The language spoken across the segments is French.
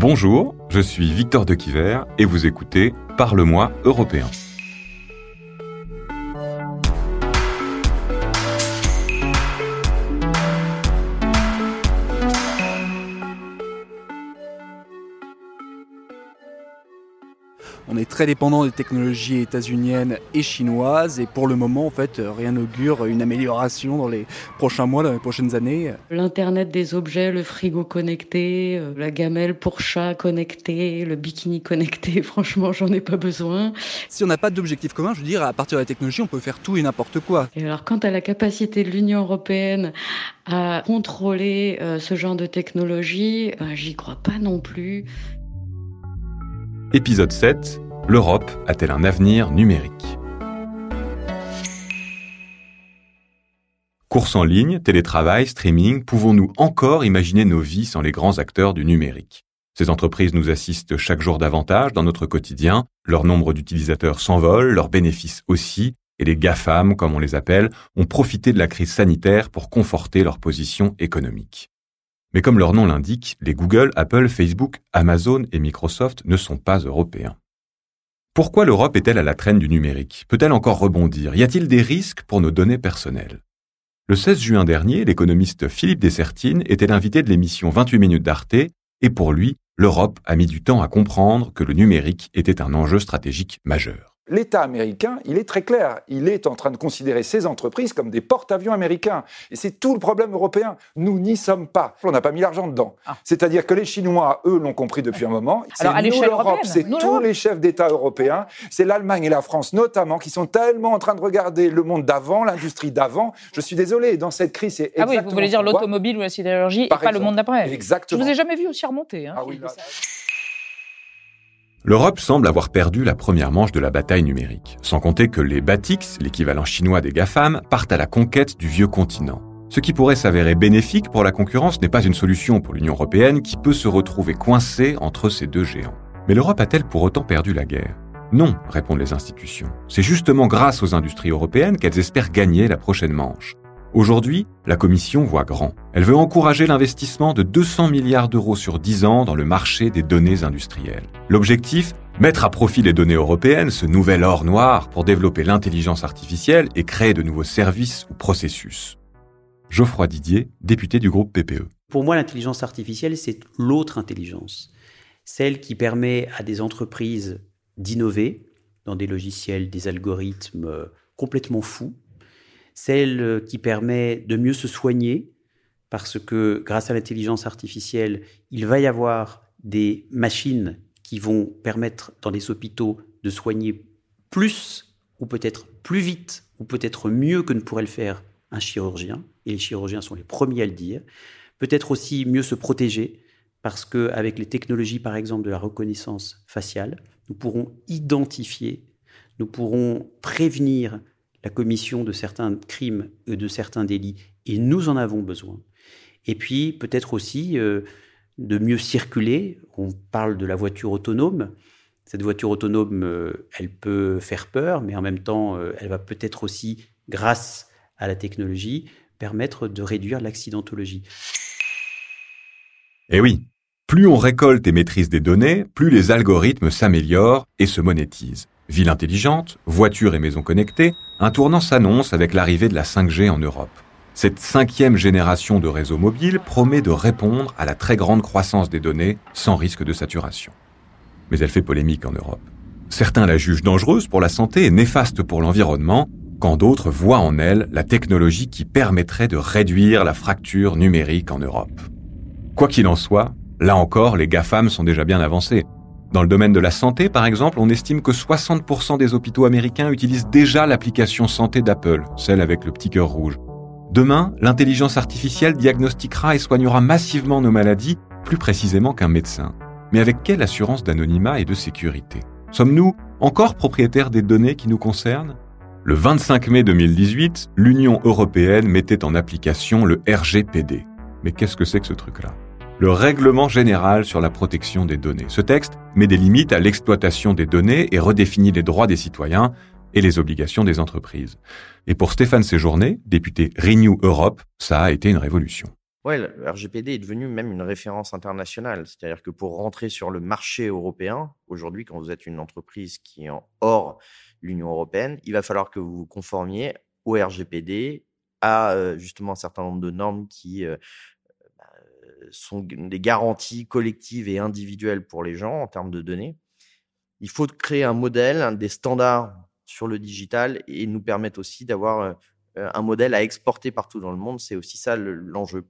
Bonjour, je suis Victor de Quiver et vous écoutez Parle-moi européen. Très dépendant des technologies états-uniennes et chinoises et pour le moment, en fait, rien n'augure une amélioration dans les prochains mois, dans les prochaines années. L'Internet des objets, le frigo connecté, euh, la gamelle pour chat connectée, le bikini connecté, franchement, j'en ai pas besoin. Si on n'a pas d'objectif commun, je veux dire, à partir de la technologie, on peut faire tout et n'importe quoi. Et alors, quant à la capacité de l'Union européenne à contrôler euh, ce genre de technologie, ben, j'y crois pas non plus. Épisode 7. L'Europe a-t-elle un avenir numérique? Course en ligne, télétravail, streaming, pouvons-nous encore imaginer nos vies sans les grands acteurs du numérique? Ces entreprises nous assistent chaque jour davantage dans notre quotidien, leur nombre d'utilisateurs s'envole, leurs bénéfices aussi, et les GAFAM, comme on les appelle, ont profité de la crise sanitaire pour conforter leur position économique. Mais comme leur nom l'indique, les Google, Apple, Facebook, Amazon et Microsoft ne sont pas européens. Pourquoi l'Europe est-elle à la traîne du numérique? Peut-elle encore rebondir? Y a-t-il des risques pour nos données personnelles? Le 16 juin dernier, l'économiste Philippe Dessertine était l'invité de l'émission 28 minutes d'Arte, et pour lui, l'Europe a mis du temps à comprendre que le numérique était un enjeu stratégique majeur l'État américain, il est très clair. Il est en train de considérer ces entreprises comme des porte-avions américains. Et c'est tout le problème européen. Nous n'y sommes pas. On n'a pas mis l'argent dedans. Ah. C'est-à-dire que les Chinois, eux, l'ont compris depuis un moment. Alors, à l'échelle l'Europe, c'est tous les chefs d'État européens, c'est l'Allemagne et la France notamment, qui sont tellement en train de regarder le monde d'avant, l'industrie d'avant. Je suis désolé, dans cette crise, c'est Ah oui, vous voulez dire l'automobile ou la sidérurgie et pas le monde d'après. Exactement. Je vous ai jamais vu aussi remonter. Hein. Ah oui, L'Europe semble avoir perdu la première manche de la bataille numérique, sans compter que les Batix, l'équivalent chinois des GAFAM, partent à la conquête du vieux continent. Ce qui pourrait s'avérer bénéfique pour la concurrence n'est pas une solution pour l'Union européenne qui peut se retrouver coincée entre ces deux géants. Mais l'Europe a-t-elle pour autant perdu la guerre? Non, répondent les institutions. C'est justement grâce aux industries européennes qu'elles espèrent gagner la prochaine manche. Aujourd'hui, la Commission voit grand. Elle veut encourager l'investissement de 200 milliards d'euros sur 10 ans dans le marché des données industrielles. L'objectif Mettre à profit les données européennes, ce nouvel or noir, pour développer l'intelligence artificielle et créer de nouveaux services ou processus. Geoffroy Didier, député du groupe PPE. Pour moi, l'intelligence artificielle, c'est l'autre intelligence. Celle qui permet à des entreprises d'innover dans des logiciels, des algorithmes complètement fous, celle qui permet de mieux se soigner, parce que grâce à l'intelligence artificielle, il va y avoir des machines qui vont permettre dans les hôpitaux de soigner plus, ou peut-être plus vite, ou peut-être mieux que ne pourrait le faire un chirurgien, et les chirurgiens sont les premiers à le dire. Peut-être aussi mieux se protéger, parce qu'avec les technologies, par exemple, de la reconnaissance faciale, nous pourrons identifier, nous pourrons prévenir la commission de certains crimes et de certains délits, et nous en avons besoin. Et puis peut-être aussi euh, de mieux circuler. On parle de la voiture autonome. Cette voiture autonome, euh, elle peut faire peur, mais en même temps, euh, elle va peut-être aussi, grâce à la technologie, permettre de réduire l'accidentologie. Eh oui, plus on récolte et maîtrise des données, plus les algorithmes s'améliorent et se monétisent. Ville intelligente, voitures et maisons connectées, un tournant s'annonce avec l'arrivée de la 5G en Europe. Cette cinquième génération de réseaux mobiles promet de répondre à la très grande croissance des données sans risque de saturation. Mais elle fait polémique en Europe. Certains la jugent dangereuse pour la santé et néfaste pour l'environnement, quand d'autres voient en elle la technologie qui permettrait de réduire la fracture numérique en Europe. Quoi qu'il en soit, là encore, les GAFAM sont déjà bien avancés. Dans le domaine de la santé, par exemple, on estime que 60% des hôpitaux américains utilisent déjà l'application santé d'Apple, celle avec le petit cœur rouge. Demain, l'intelligence artificielle diagnostiquera et soignera massivement nos maladies, plus précisément qu'un médecin. Mais avec quelle assurance d'anonymat et de sécurité? Sommes-nous encore propriétaires des données qui nous concernent? Le 25 mai 2018, l'Union européenne mettait en application le RGPD. Mais qu'est-ce que c'est que ce truc-là? Le règlement général sur la protection des données. Ce texte met des limites à l'exploitation des données et redéfinit les droits des citoyens et les obligations des entreprises. Et pour Stéphane Séjourné, député Renew Europe, ça a été une révolution. Oui, le RGPD est devenu même une référence internationale. C'est-à-dire que pour rentrer sur le marché européen, aujourd'hui, quand vous êtes une entreprise qui est hors l'Union européenne, il va falloir que vous vous conformiez au RGPD, à justement un certain nombre de normes qui bah, sont des garanties collectives et individuelles pour les gens en termes de données. Il faut créer un modèle, des standards sur le digital et nous permettre aussi d'avoir un modèle à exporter partout dans le monde. C'est aussi ça l'enjeu.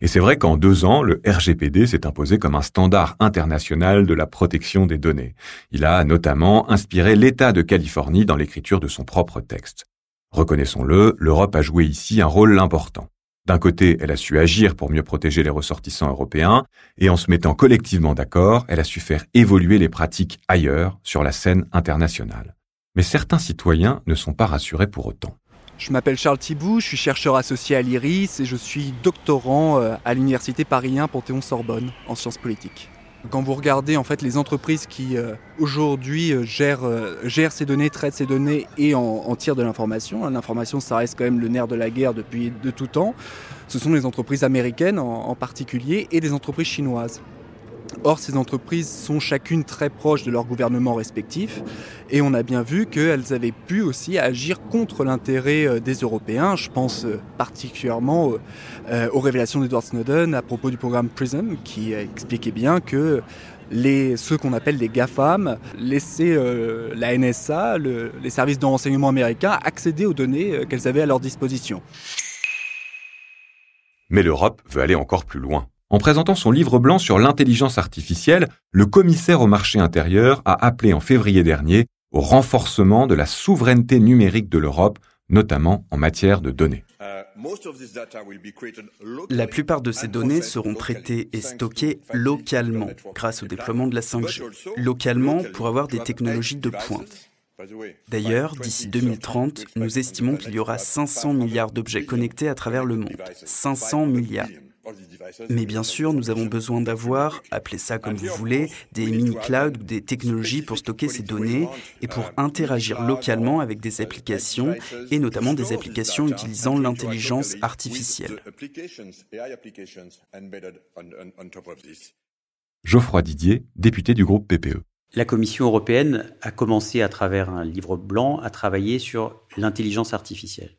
Et c'est vrai qu'en deux ans, le RGPD s'est imposé comme un standard international de la protection des données. Il a notamment inspiré l'État de Californie dans l'écriture de son propre texte. Reconnaissons-le, l'Europe a joué ici un rôle important. D'un côté, elle a su agir pour mieux protéger les ressortissants européens, et en se mettant collectivement d'accord, elle a su faire évoluer les pratiques ailleurs, sur la scène internationale. Mais certains citoyens ne sont pas rassurés pour autant. Je m'appelle Charles Thibou, je suis chercheur associé à l'IRIS et je suis doctorant euh, à l'université Paris 1 Panthéon-Sorbonne en sciences politiques. Quand vous regardez en fait les entreprises qui euh, aujourd'hui euh, gèrent, ces données, traitent ces données et en, tirent de l'information, hein, l'information ça reste quand même le nerf de la guerre depuis de tout temps, ce sont les entreprises américaines en particulier et les entreprises chinoises. Or, ces entreprises sont chacune très proches de leur gouvernement respectif et on a bien vu qu'elles avaient pu aussi agir contre l'intérêt euh, des Européens. Je pense euh, particulièrement euh, aux révélations d'Edward Snowden à propos du programme PRISM qui expliquait bien que les, ceux qu'on appelle les GAFAM laissaient la NSA, les services de renseignement américains, accéder aux données qu'elles avaient à leur disposition. Mais l'Europe veut aller encore plus loin. En présentant son livre blanc sur l'intelligence artificielle, le commissaire au marché intérieur a appelé en février dernier au renforcement de la souveraineté numérique de l'Europe, notamment en matière de données. La plupart de ces données seront traitées et stockées localement grâce au déploiement de la 5G. Localement pour avoir des technologies de pointe. D'ailleurs, d'ici 2030, nous estimons qu'il y aura 500 milliards d'objets connectés à travers le monde. 500 milliards. Mais bien sûr, nous avons besoin d'avoir, appelez ça comme vous voulez, des mini-clouds ou des technologies pour stocker ces données et pour interagir localement avec des applications et notamment des applications utilisant l'intelligence artificielle. Geoffroy Didier, député du groupe PPE. La Commission européenne a commencé à travers un livre blanc à travailler sur l'intelligence artificielle.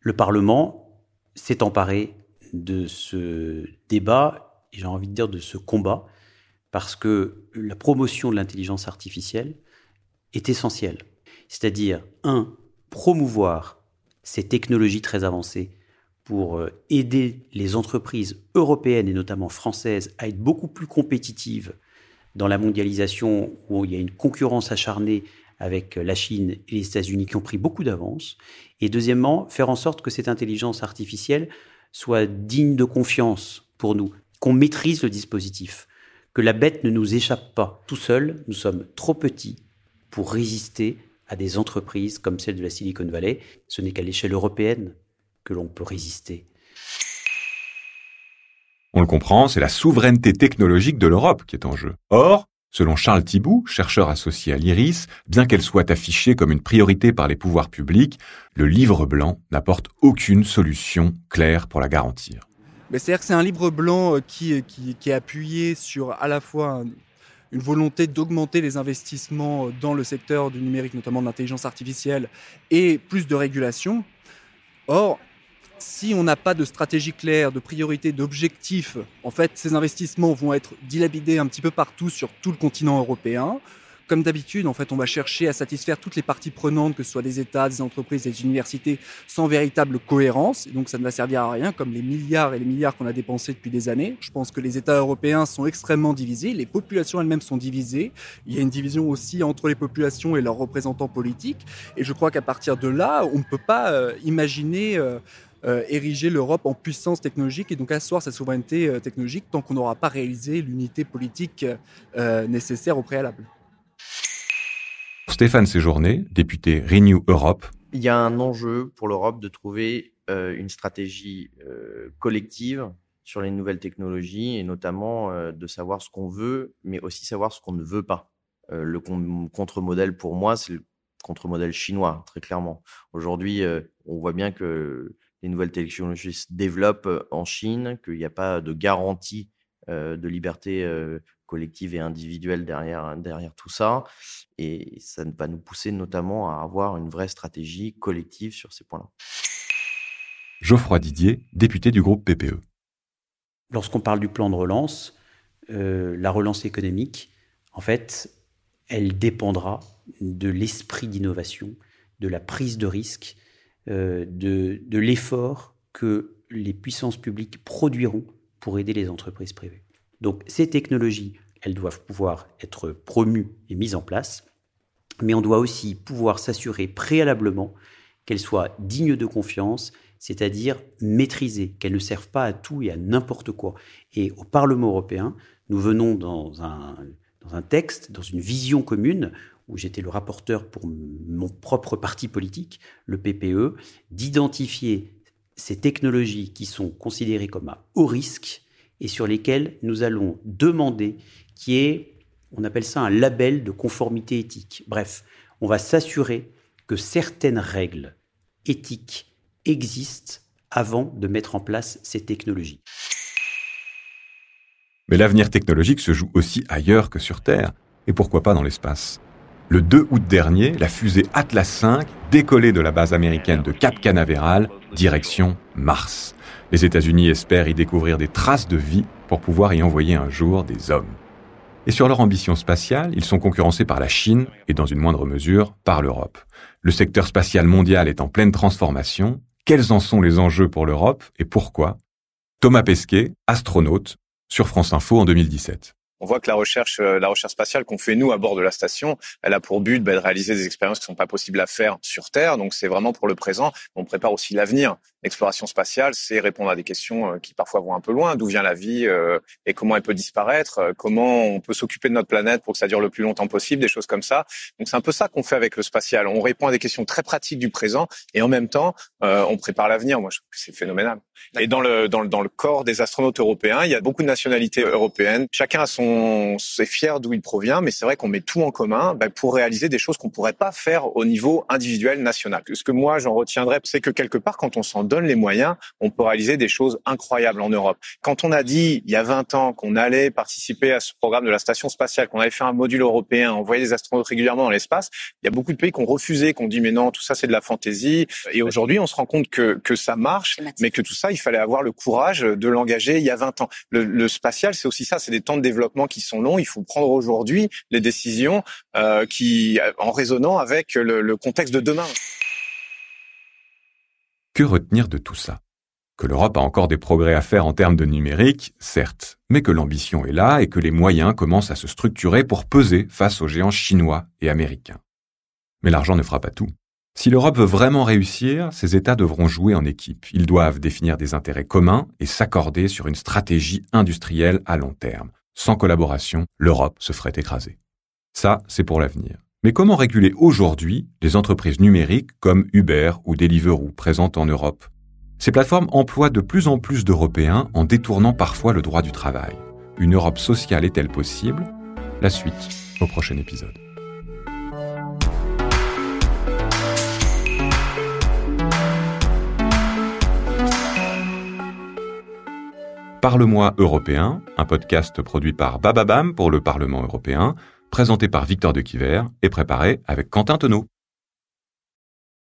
Le Parlement s'est emparé de ce débat, et j'ai envie de dire de ce combat, parce que la promotion de l'intelligence artificielle est essentielle. C'est-à-dire, un, promouvoir ces technologies très avancées pour euh, aider les entreprises européennes et notamment françaises à être beaucoup plus compétitives dans la mondialisation où il y a une concurrence acharnée avec la Chine et les États-Unis qui ont pris beaucoup d'avance. Et deuxièmement, faire en sorte que cette intelligence artificielle soit digne de confiance pour nous, qu'on maîtrise le dispositif, que la bête ne nous échappe pas. Tout seul, nous sommes trop petits pour résister à des entreprises comme celle de la Silicon Valley. Ce n'est qu'à l'échelle européenne que l'on peut résister. On le comprend, c'est la souveraineté technologique de l'Europe qui est en jeu. Or, Selon Charles Thibou, chercheur associé à l'IRIS, bien qu'elle soit affichée comme une priorité par les pouvoirs publics, le livre blanc n'apporte aucune solution claire pour la garantir. C'est-à-dire que c'est un livre blanc euh, qui, qui, est appuyé sur à la fois une volonté d'augmenter les investissements dans le secteur du numérique, notamment de l'intelligence artificielle, et plus de régulation. Or, si on n'a pas de stratégie claire, de priorité, d'objectif, en fait, ces investissements vont être dilapidés un petit peu partout sur tout le continent européen. Comme d'habitude, en fait, on va chercher à satisfaire toutes les parties prenantes, que ce soit des États, des entreprises, des universités, sans véritable cohérence. Donc, ça ne va servir à rien, comme les milliards et les milliards qu'on a dépensés depuis des années. Je pense que les États européens sont extrêmement divisés, les populations elles-mêmes sont divisées. Il y a une division aussi entre les populations et leurs représentants politiques. Et je crois qu'à partir de là, on ne peut pas euh, imaginer euh, ériger l'Europe en puissance technologique et donc asseoir sa souveraineté euh, technologique tant qu'on n'aura pas réalisé l'unité politique euh, nécessaire au préalable. Stéphane Séjourné, député Renew Europe. Il y a un enjeu pour l'Europe de trouver une stratégie collective sur les nouvelles technologies et notamment de savoir ce qu'on veut, mais aussi savoir ce qu'on ne veut pas. le contre-modèle pour moi, c'est le contre-modèle chinois, très clairement. Aujourd'hui, on voit bien que les nouvelles technologies se développent en Chine, qu'il n'y a pas de garantie de liberté collective et individuelle derrière, derrière tout ça. Et ça va nous pousser notamment à avoir une vraie stratégie collective sur ces points-là. Geoffroy Didier, député du groupe PPE. Lorsqu'on parle du plan de relance, la relance économique, en fait, elle dépendra de l'esprit d'innovation, de la prise de risque, euh, de, de l'effort que les puissances publiques produiront pour aider les entreprises privées. Donc ces technologies, elles doivent pouvoir être promues et mises en place, mais on doit aussi pouvoir s'assurer préalablement qu'elles soient dignes de confiance, c'est-à-dire maîtrisées, qu'elles ne servent pas à tout et à n'importe quoi. Et au Parlement européen, nous venons dans un, dans un texte, dans une vision commune, où j'étais le rapporteur pour mon propre parti politique, le PPE, d'identifier ces technologies qui sont considérées comme à haut risque et sur lesquelles nous allons demander qui est, on appelle ça un label de conformité éthique. Bref, on va s'assurer que certaines règles éthiques existent avant de mettre en place ces technologies. Mais l'avenir technologique se joue aussi ailleurs que sur Terre, et pourquoi pas dans l'espace? Le 2 août dernier, la fusée Atlas V décollait de la base américaine de Cap Canaveral, direction Mars. Les États-Unis espèrent y découvrir des traces de vie pour pouvoir y envoyer un jour des hommes. Et sur leur ambition spatiale, ils sont concurrencés par la Chine et dans une moindre mesure par l'Europe. Le secteur spatial mondial est en pleine transformation. Quels en sont les enjeux pour l'Europe et pourquoi? Thomas Pesquet, astronaute, sur France Info en 2017 on voit que la recherche, euh, la recherche spatiale qu'on fait nous à bord de la station, elle a pour but bah, de réaliser des expériences qui sont pas possibles à faire sur Terre. Donc c'est vraiment pour le présent. On prépare aussi l'avenir. L'exploration spatiale, c'est répondre à des questions euh, qui parfois vont un peu loin. D'où vient la vie euh, et comment elle peut disparaître Comment on peut s'occuper de notre planète pour que ça dure le plus longtemps possible Des choses comme ça. Donc c'est un peu ça qu'on fait avec le spatial. On répond à des questions très pratiques du présent et en même temps, on prépare l'avenir. Moi, je trouve que c'est phénoménal. Et dans le, dans le dans le corps des astronautes européens, il y a beaucoup de nationalités européennes. Chacun a son on est fier d'où il provient, mais c'est vrai qu'on met tout en commun bah, pour réaliser des choses qu'on pourrait pas faire au niveau individuel national. Ce que moi j'en retiendrai, c'est que quelque part, quand on s'en donne les moyens, on peut réaliser des choses incroyables en Europe. Quand on a dit il y a 20 ans qu'on allait participer à ce programme de la station spatiale, qu'on allait faire un module européen, envoyer des astronautes régulièrement dans l'espace, il y a beaucoup de pays qui ont refusé, qui ont dit mais non, tout ça c'est de la fantaisie. Et aujourd'hui, on se rend compte que que ça marche, mais que tout ça, il fallait avoir le courage de l'engager il y a 20 ans. Le, le spatial, c'est aussi ça, c'est des temps de développement qui sont longs. Il faut prendre aujourd'hui les décisions euh, qui, en résonnant avec le, le contexte de demain. Que retenir de tout ça? Que l'Europe a encore des progrès à faire en termes de numérique, certes, mais que l'ambition est là et que les moyens commencent à se structurer pour peser face aux géants chinois et américains. Mais l'argent ne fera pas tout. Si l'Europe veut vraiment réussir, ces États devront jouer en équipe. Ils doivent définir des intérêts communs et s'accorder sur une stratégie industrielle à long terme. Sans collaboration, l'Europe se ferait écraser. Ça, c'est pour l'avenir. Mais comment réguler aujourd'hui les entreprises numériques comme Uber ou Deliveroo présentes en Europe? Ces plateformes emploient de plus en plus d'Européens en détournant parfois le droit du travail. Une Europe sociale est-elle possible? La suite au prochain épisode. Parle-moi européen, un podcast produit par Bababam pour le Parlement européen, présenté par Victor de Quiver et préparé avec Quentin Tenot.